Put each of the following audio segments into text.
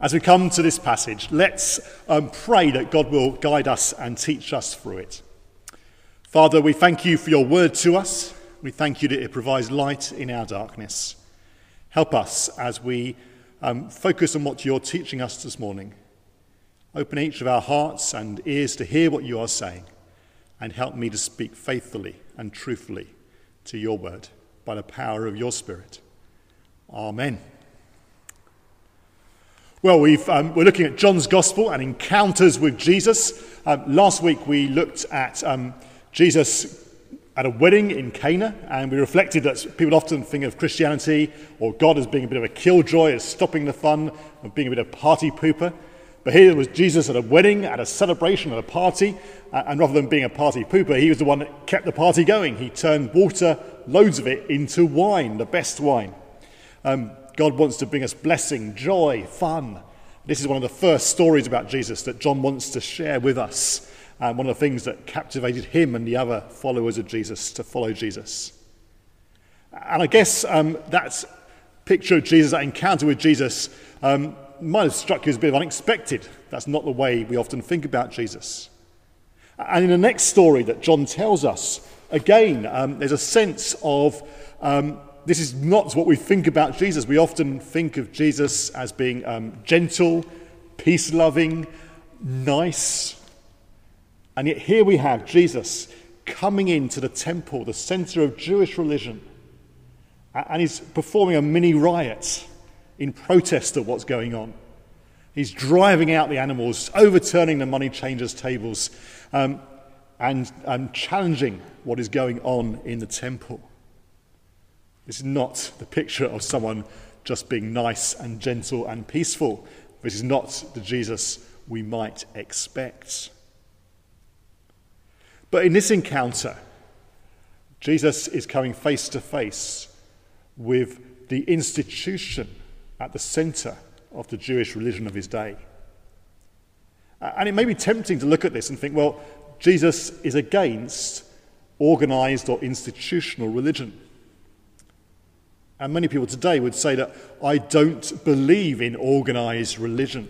As we come to this passage, let's um, pray that God will guide us and teach us through it. Father, we thank you for your word to us. We thank you that it provides light in our darkness. Help us as we um, focus on what you're teaching us this morning. Open each of our hearts and ears to hear what you are saying, and help me to speak faithfully and truthfully to your word by the power of your Spirit. Amen. Well, we are um, looking at John's Gospel and encounters with Jesus. Um, last week we looked at um, Jesus at a wedding in Cana, and we reflected that people often think of Christianity or God as being a bit of a killjoy, as stopping the fun, of being a bit of a party pooper. But here was Jesus at a wedding, at a celebration, at a party, uh, and rather than being a party pooper, he was the one that kept the party going. He turned water, loads of it, into wine, the best wine. Um, God wants to bring us blessing, joy, fun. This is one of the first stories about Jesus that John wants to share with us. And one of the things that captivated him and the other followers of Jesus to follow Jesus. And I guess um, that picture of Jesus, that encounter with Jesus, um, might have struck you as a bit of unexpected. That's not the way we often think about Jesus. And in the next story that John tells us, again, um, there's a sense of um, this is not what we think about Jesus. We often think of Jesus as being um, gentle, peace loving, nice. And yet here we have Jesus coming into the temple, the center of Jewish religion, and he's performing a mini riot in protest of what's going on. He's driving out the animals, overturning the money changers' tables, um, and, and challenging what is going on in the temple. This is not the picture of someone just being nice and gentle and peaceful. This is not the Jesus we might expect. But in this encounter, Jesus is coming face to face with the institution at the center of the Jewish religion of his day. And it may be tempting to look at this and think, well, Jesus is against organized or institutional religion. And many people today would say that I don't believe in organized religion.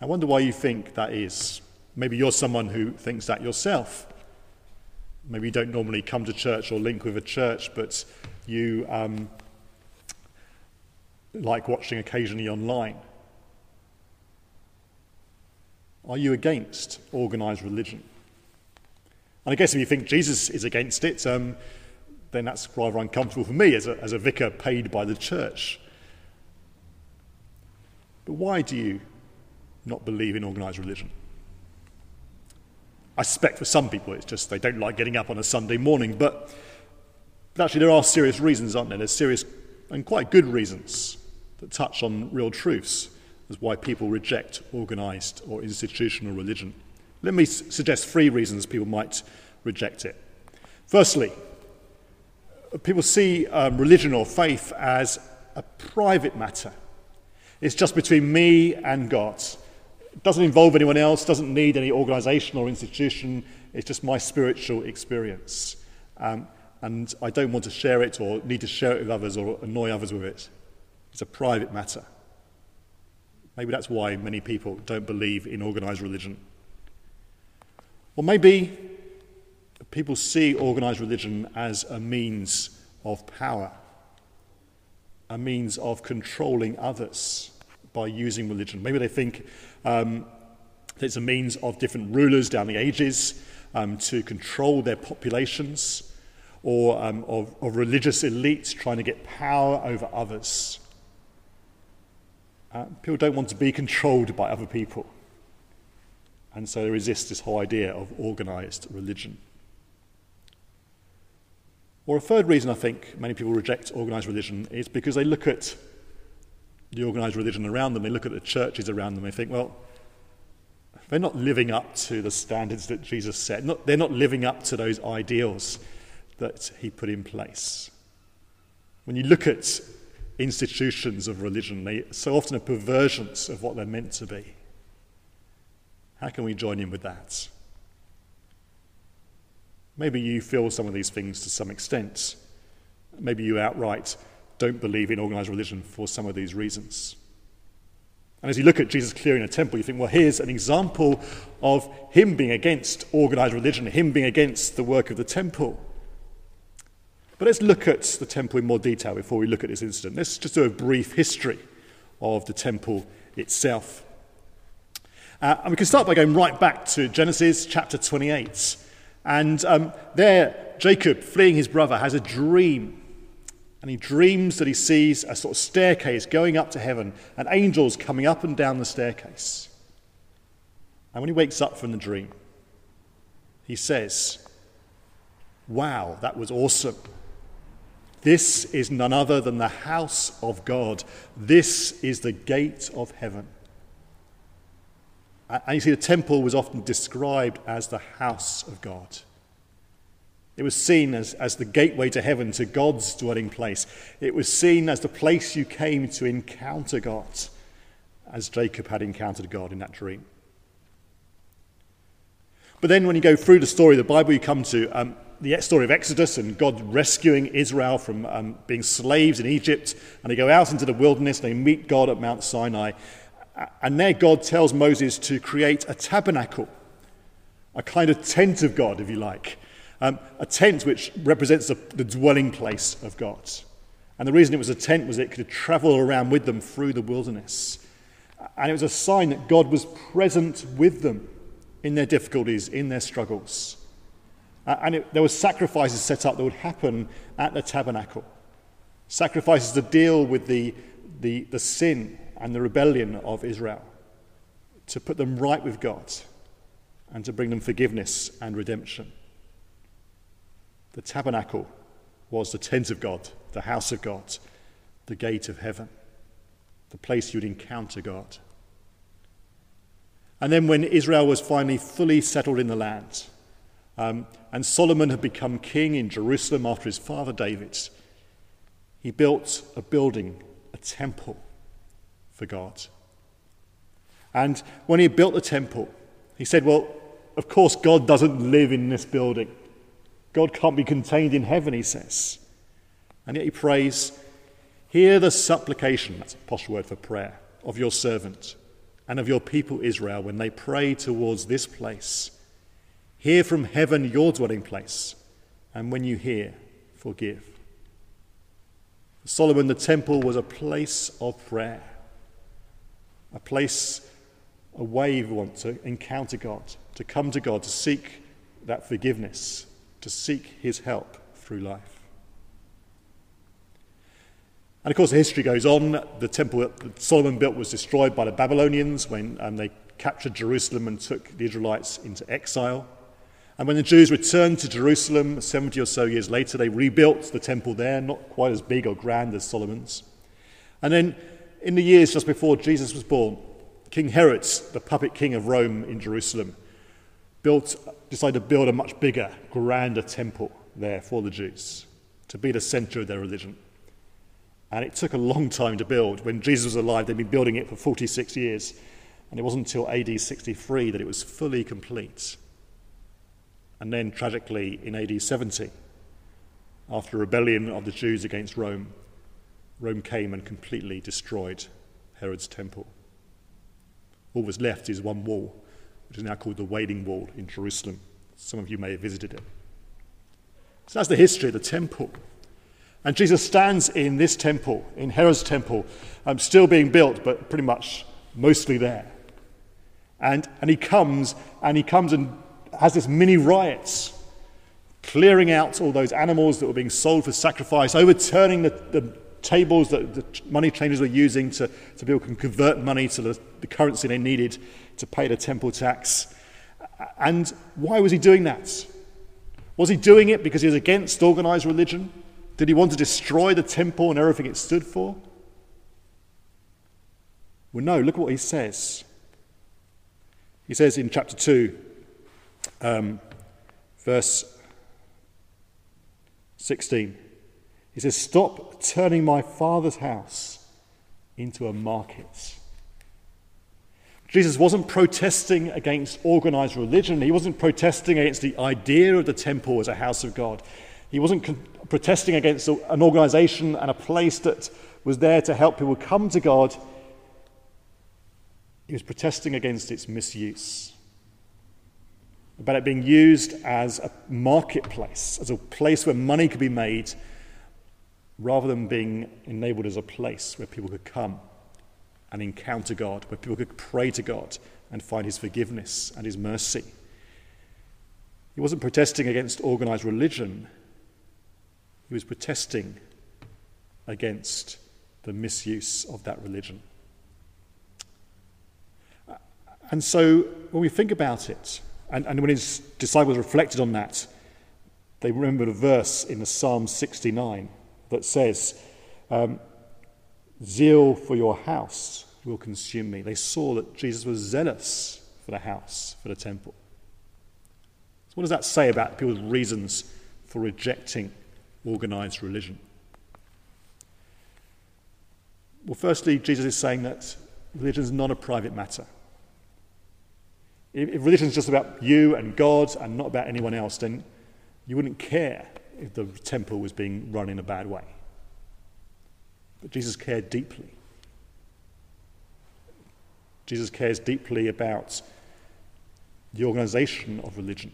I wonder why you think that is. Maybe you're someone who thinks that yourself. Maybe you don't normally come to church or link with a church, but you um, like watching occasionally online. Are you against organized religion? And I guess if you think Jesus is against it, um, then that's rather uncomfortable for me as a, as a vicar paid by the church. But why do you not believe in organised religion? I suspect for some people it's just they don't like getting up on a Sunday morning, but actually there are serious reasons, aren't there? There's serious and quite good reasons that touch on real truths as why people reject organised or institutional religion. Let me suggest three reasons people might reject it. Firstly, people see um, religion or faith as a private matter. It's just between me and God. It doesn't involve anyone else, doesn't need any organization or institution. It's just my spiritual experience. Um, and I don't want to share it or need to share it with others or annoy others with it. It's a private matter. Maybe that's why many people don't believe in organized religion. Or maybe people see organized religion as a means of power, a means of controlling others by using religion. Maybe they think um, it's a means of different rulers down the ages um, to control their populations, or um, of, of, religious elites trying to get power over others. Uh, people don't want to be controlled by other people. And so they resist this whole idea of organized religion. Or a third reason I think many people reject organized religion is because they look at the organized religion around them, they look at the churches around them, they think, well, they're not living up to the standards that Jesus set. Not, they're not living up to those ideals that he put in place. When you look at institutions of religion, they so often are perversions of what they're meant to be. How can we join in with that? Maybe you feel some of these things to some extent. Maybe you outright don't believe in organized religion for some of these reasons. And as you look at Jesus clearing a temple, you think, well, here's an example of him being against organized religion, him being against the work of the temple. But let's look at the temple in more detail before we look at this incident. Let's just do a brief history of the temple itself. Uh, and we can start by going right back to Genesis chapter 28. And um, there, Jacob, fleeing his brother, has a dream. And he dreams that he sees a sort of staircase going up to heaven and angels coming up and down the staircase. And when he wakes up from the dream, he says, Wow, that was awesome. This is none other than the house of God. This is the gate of heaven. And you see, the temple was often described as the house of God. It was seen as, as the gateway to heaven, to God's dwelling place. It was seen as the place you came to encounter God, as Jacob had encountered God in that dream. But then, when you go through the story of the Bible, you come to um, the story of Exodus and God rescuing Israel from um, being slaves in Egypt. And they go out into the wilderness, they meet God at Mount Sinai. And there, God tells Moses to create a tabernacle, a kind of tent of God, if you like. Um, a tent which represents the, the dwelling place of God. And the reason it was a tent was it could travel around with them through the wilderness. And it was a sign that God was present with them in their difficulties, in their struggles. Uh, and it, there were sacrifices set up that would happen at the tabernacle. Sacrifices to deal with the, the, the sin and the rebellion of Israel, to put them right with God, and to bring them forgiveness and redemption. The tabernacle was the tent of God, the house of God, the gate of heaven, the place you'd encounter God. And then, when Israel was finally fully settled in the land, um, and Solomon had become king in Jerusalem after his father David. He built a building, a temple for God. And when he built the temple, he said, Well, of course, God doesn't live in this building. God can't be contained in heaven, he says. And yet he prays, Hear the supplication, that's a posh word for prayer, of your servant and of your people Israel when they pray towards this place Hear from heaven your dwelling place, and when you hear, forgive. For Solomon, the temple was a place of prayer, a place, a way you want to encounter God, to come to God, to seek that forgiveness, to seek his help through life. And of course, the history goes on. The temple that Solomon built was destroyed by the Babylonians when um, they captured Jerusalem and took the Israelites into exile. And when the Jews returned to Jerusalem 70 or so years later, they rebuilt the temple there, not quite as big or grand as Solomon's. And then, in the years just before Jesus was born, King Herod, the puppet king of Rome in Jerusalem, built, decided to build a much bigger, grander temple there for the Jews to be the center of their religion. And it took a long time to build. When Jesus was alive, they'd been building it for 46 years. And it wasn't until AD 63 that it was fully complete. And then, tragically, in AD 70, after a rebellion of the Jews against Rome, Rome came and completely destroyed Herod's temple. All was left is one wall, which is now called the Wailing Wall in Jerusalem. Some of you may have visited it. So that's the history of the temple. And Jesus stands in this temple, in Herod's temple, um, still being built, but pretty much mostly there. And, and he comes, and he comes and has this mini riots, clearing out all those animals that were being sold for sacrifice, overturning the, the tables that the money changers were using to, to be able to convert money to the, the currency they needed to pay the temple tax. And why was he doing that? Was he doing it because he was against organized religion? Did he want to destroy the temple and everything it stood for? Well, no, look at what he says. He says in chapter 2 um, verse 16. He says, Stop turning my father's house into a market. Jesus wasn't protesting against organized religion. He wasn't protesting against the idea of the temple as a house of God. He wasn't con- protesting against an organization and a place that was there to help people come to God. He was protesting against its misuse, about it being used as a marketplace, as a place where money could be made, rather than being enabled as a place where people could come and encounter God, where people could pray to God and find His forgiveness and His mercy. He wasn't protesting against organized religion, he was protesting against the misuse of that religion. And so when we think about it, and, and when his disciples reflected on that, they remembered a verse in the Psalm 69 that says, um, Zeal for your house will consume me. They saw that Jesus was zealous for the house, for the temple. So what does that say about people's reasons for rejecting organized religion? Well, firstly, Jesus is saying that religion is not a private matter. If religion is just about you and God and not about anyone else, then you wouldn't care the temple was being run in a bad way. But Jesus cared deeply. Jesus cares deeply about the organization of religion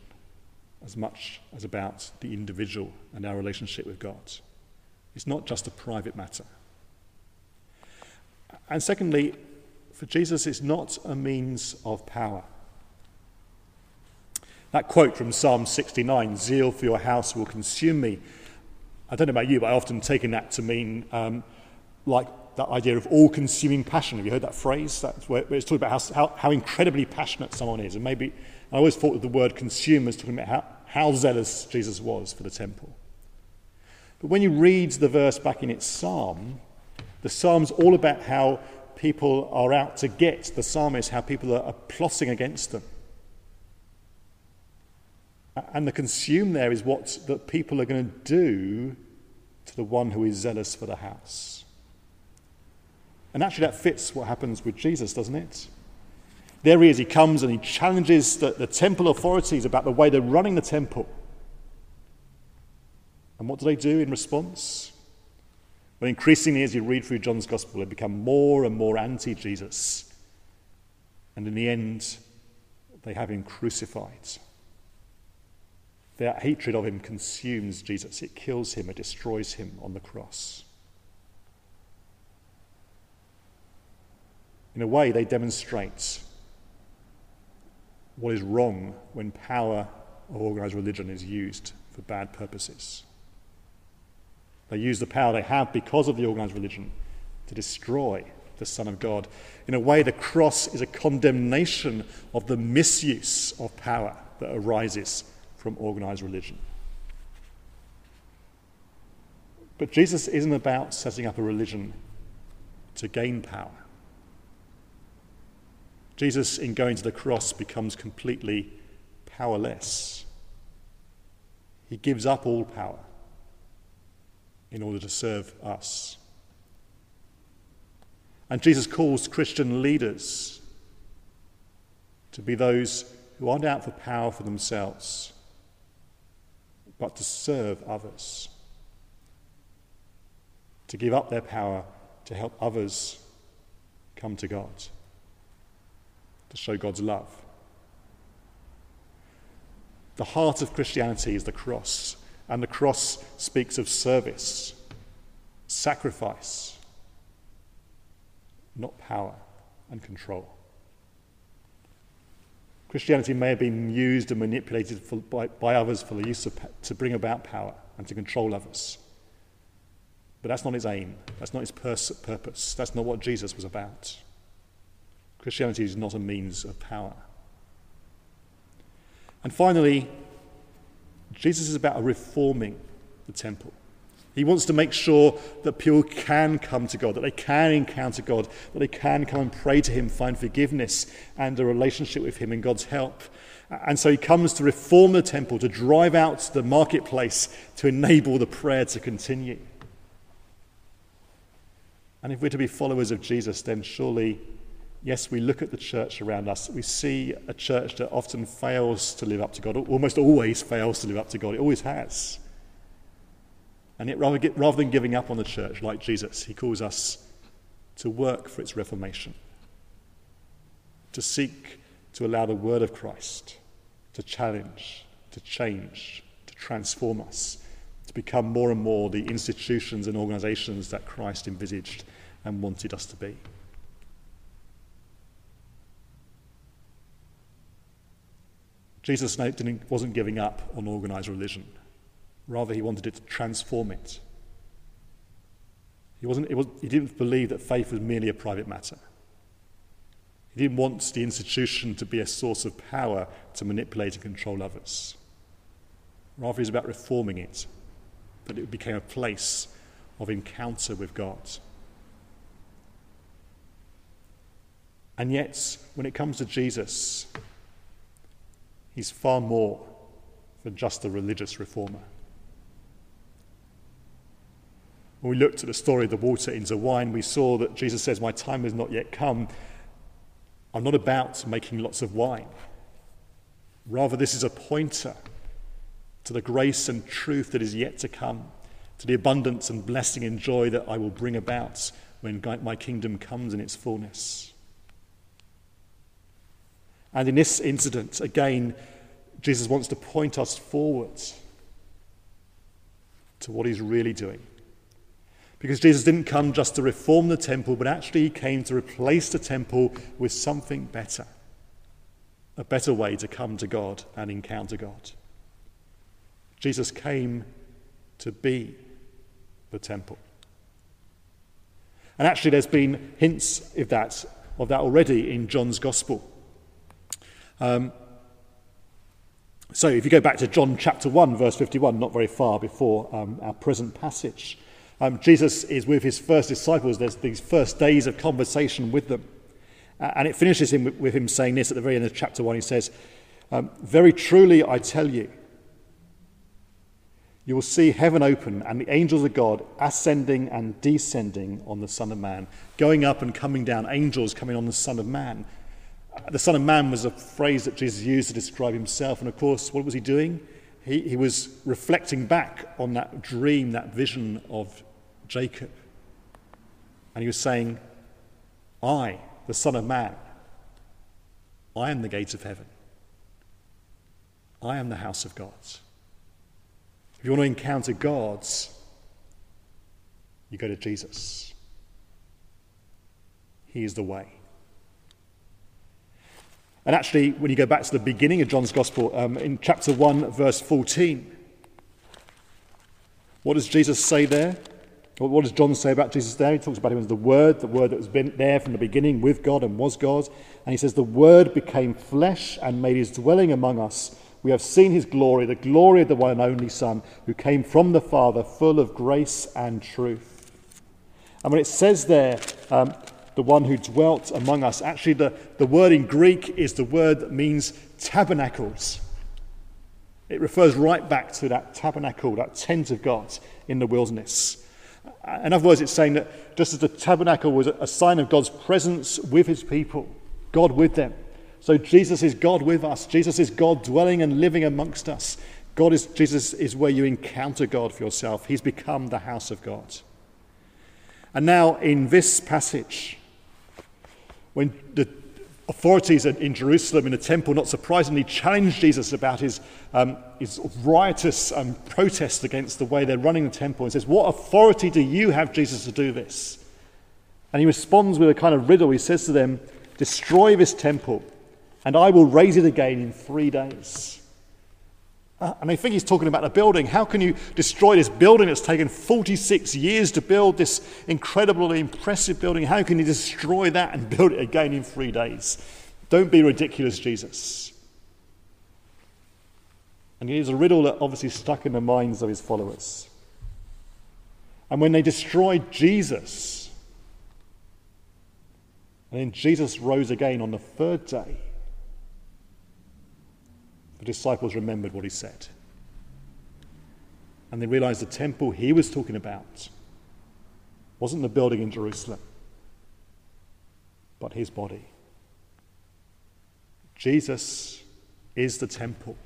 as much as about the individual and our relationship with God. It's not just a private matter. And secondly, for Jesus, it's not a means of power. That quote from Psalm 69, zeal for your house will consume me. I don't know about you, but I often taken that to mean um, like that idea of all consuming passion. Have you heard that phrase? That's where it's talking about how, how, how, incredibly passionate someone is. And maybe I always thought of the word consume as talking about how, how zealous Jesus was for the temple. But when you read the verse back in its psalm, the psalm's all about how people are out to get the psalmist, how people are, are plotting against them. And the consume there is what that people are going to do to the one who is zealous for the house. And actually, that fits what happens with Jesus, doesn't it? There he is, he comes and he challenges the, the temple authorities about the way they're running the temple. And what do they do in response? Well, increasingly, as you read through John's Gospel, they become more and more anti Jesus. And in the end, they have him crucified. Their hatred of him consumes Jesus, it kills him, it destroys him on the cross. In a way, they demonstrate what is wrong when power of organized religion is used for bad purposes. They use the power they have because of the organized religion to destroy the Son of God. In a way, the cross is a condemnation of the misuse of power that arises from organized religion. But Jesus isn't about setting up a religion to gain power. Jesus, in going to the cross, becomes completely powerless. He gives up all power in order to serve us. And Jesus calls Christian leaders to be those who aren't out for power for themselves, but to serve others, to give up their power to help others come to God to show God's love. The heart of Christianity is the cross, and the cross speaks of service, sacrifice, not power and control. Christianity may have been used and manipulated for, by, by, others for the use of, to bring about power and to control others. But that's not its aim. That's not its pers- purpose. That's not what Jesus was about. Christianity is not a means of power. And finally, Jesus is about reforming the temple. He wants to make sure that people can come to God, that they can encounter God, that they can come and pray to Him, find forgiveness and a relationship with Him and God's help. And so he comes to reform the temple, to drive out the marketplace, to enable the prayer to continue. And if we're to be followers of Jesus, then surely yes, we look at the church around us, we see a church that often fails to live up to God, almost always fails to live up to God. It always has. And yet, rather, rather than giving up on the church like Jesus, he calls us to work for its reformation, to seek to allow the word of Christ to challenge, to change, to transform us, to become more and more the institutions and organizations that Christ envisaged and wanted us to be. Jesus wasn't giving up on organized religion. Rather, he wanted it to transform it. He, wasn't, was, he didn't believe that faith was merely a private matter. He didn't want the institution to be a source of power to manipulate and control others. Rather, it was about reforming it, that it became a place of encounter with God. And yet, when it comes to Jesus, he's far more than just a religious reformer. When we looked at the story of the water into wine, we saw that Jesus says, My time has not yet come. I'm not about making lots of wine. Rather, this is a pointer to the grace and truth that is yet to come, to the abundance and blessing and joy that I will bring about when my kingdom comes in its fullness. And in this incident, again, Jesus wants to point us forward to what he's really doing. Because Jesus didn't come just to reform the temple, but actually he came to replace the temple with something better a better way to come to God and encounter God. Jesus came to be the temple. And actually, there's been hints of that, of that already in John's Gospel. Um, so, if you go back to John chapter 1, verse 51, not very far before um, our present passage, um, Jesus is with his first disciples. There's these first days of conversation with them. Uh, and it finishes him with, with, him saying this at the very end of chapter 1. He says, um, Very truly I tell you, you will see heaven open and the angels of God ascending and descending on the Son of Man, going up and coming down, angels coming on the Son of Man. Uh, the Son of Man was a phrase that Jesus used to describe himself. And of course, what was he doing? He, he was reflecting back on that dream, that vision of Jacob. And he was saying, I, the Son of Man, I am the gates of heaven. I am the house of God. If you want to encounter God's, you go to Jesus. He is the way. And actually, when you go back to the beginning of John's Gospel, um, in chapter 1, verse 14, what does Jesus say there? What does John say about Jesus there? He talks about him as the Word, the Word that was been there from the beginning with God and was God. And he says, The Word became flesh and made his dwelling among us. We have seen his glory, the glory of the one and only Son, who came from the Father, full of grace and truth. And when it says there, um, the one who dwelt among us, actually, the, the word in Greek is the word that means tabernacles. It refers right back to that tabernacle, that tent of God in the wilderness. Uh, in other words, it's saying that just as the tabernacle was a sign of God's presence with his people, God with them. So Jesus is God with us. Jesus is God dwelling and living amongst us. God is Jesus is where you encounter God for yourself. He's become the house of God. And now in this passage, when the authorities in Jerusalem in the temple, not surprisingly, challenged Jesus about his, um, his riotous um, protest against the way they're running the temple and says, What authority do you have, Jesus, to do this? And he responds with a kind of riddle. He says to them, Destroy this temple, and I will raise it again in three days. Uh, and I think he's talking about a building. How can you destroy this building that's taken 46 years to build, this incredibly impressive building? How can you destroy that and build it again in three days? Don't be ridiculous, Jesus. And it is a riddle that obviously stuck in the minds of his followers. And when they destroyed Jesus, and then Jesus rose again on the third day, the disciples remembered what he said. And they realized the temple he was talking about wasn't the building in Jerusalem, but his body. Jesus is the temple,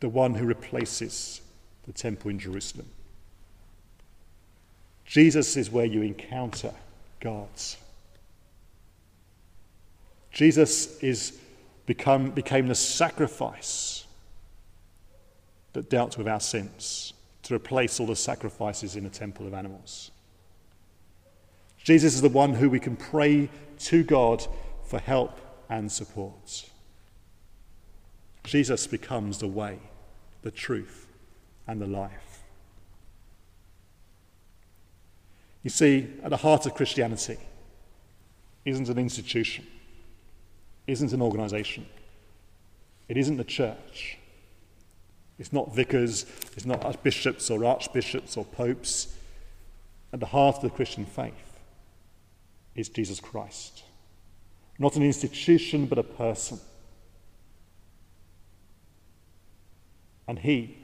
the one who replaces the temple in Jerusalem. Jesus is where you encounter God. Jesus is become, became the sacrifice that dealt with our sins to replace all the sacrifices in the temple of animals. Jesus is the one who we can pray to God for help and support. Jesus becomes the way, the truth, and the life. You see, at the heart of Christianity isn't an institution, isn't an organization, it isn't the church. It's not vicars, it's not bishops or archbishops or popes. At the heart of the Christian faith is Jesus Christ. Not an institution, but a person. And He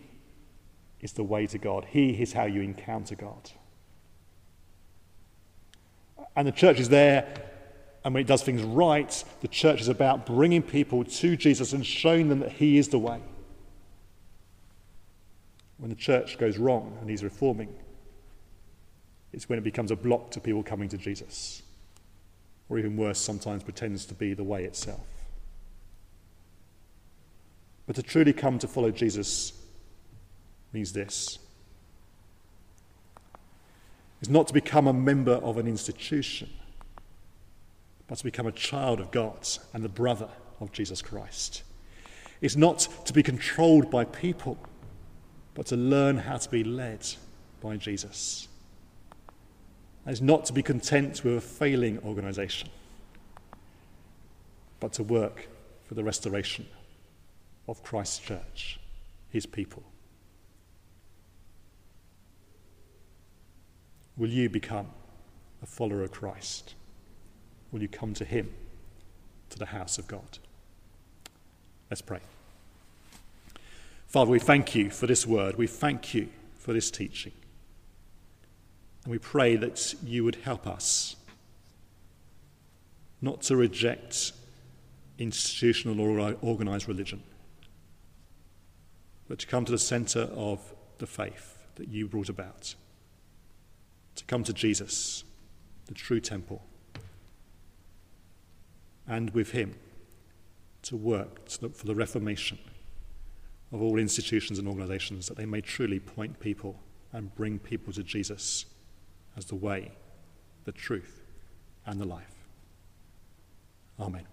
is the way to God. He is how you encounter God. And the church is there, and when it does things right, the church is about bringing people to Jesus and showing them that He is the way. When the church goes wrong and He's reforming, it's when it becomes a block to people coming to Jesus. Or even worse, sometimes pretends to be the way itself. But to truly come to follow Jesus means this is not to become a member of an institution, but to become a child of God and the brother of Jesus Christ. It's not to be controlled by people, but to learn how to be led by Jesus. And it's not to be content with a failing organization, but to work for the restoration of Christ's church, his people. Will you become a follower of Christ? Will you come to him, to the house of God? Let's pray. Father, we thank you for this word. We thank you for this teaching. And we pray that you would help us not to reject institutional or organized religion, but to come to the center of the faith that you brought about to come to Jesus, the true temple, and with him to work for the reformation of all institutions and organizations that they may truly point people and bring people to Jesus as the way, the truth, and the life. Amen.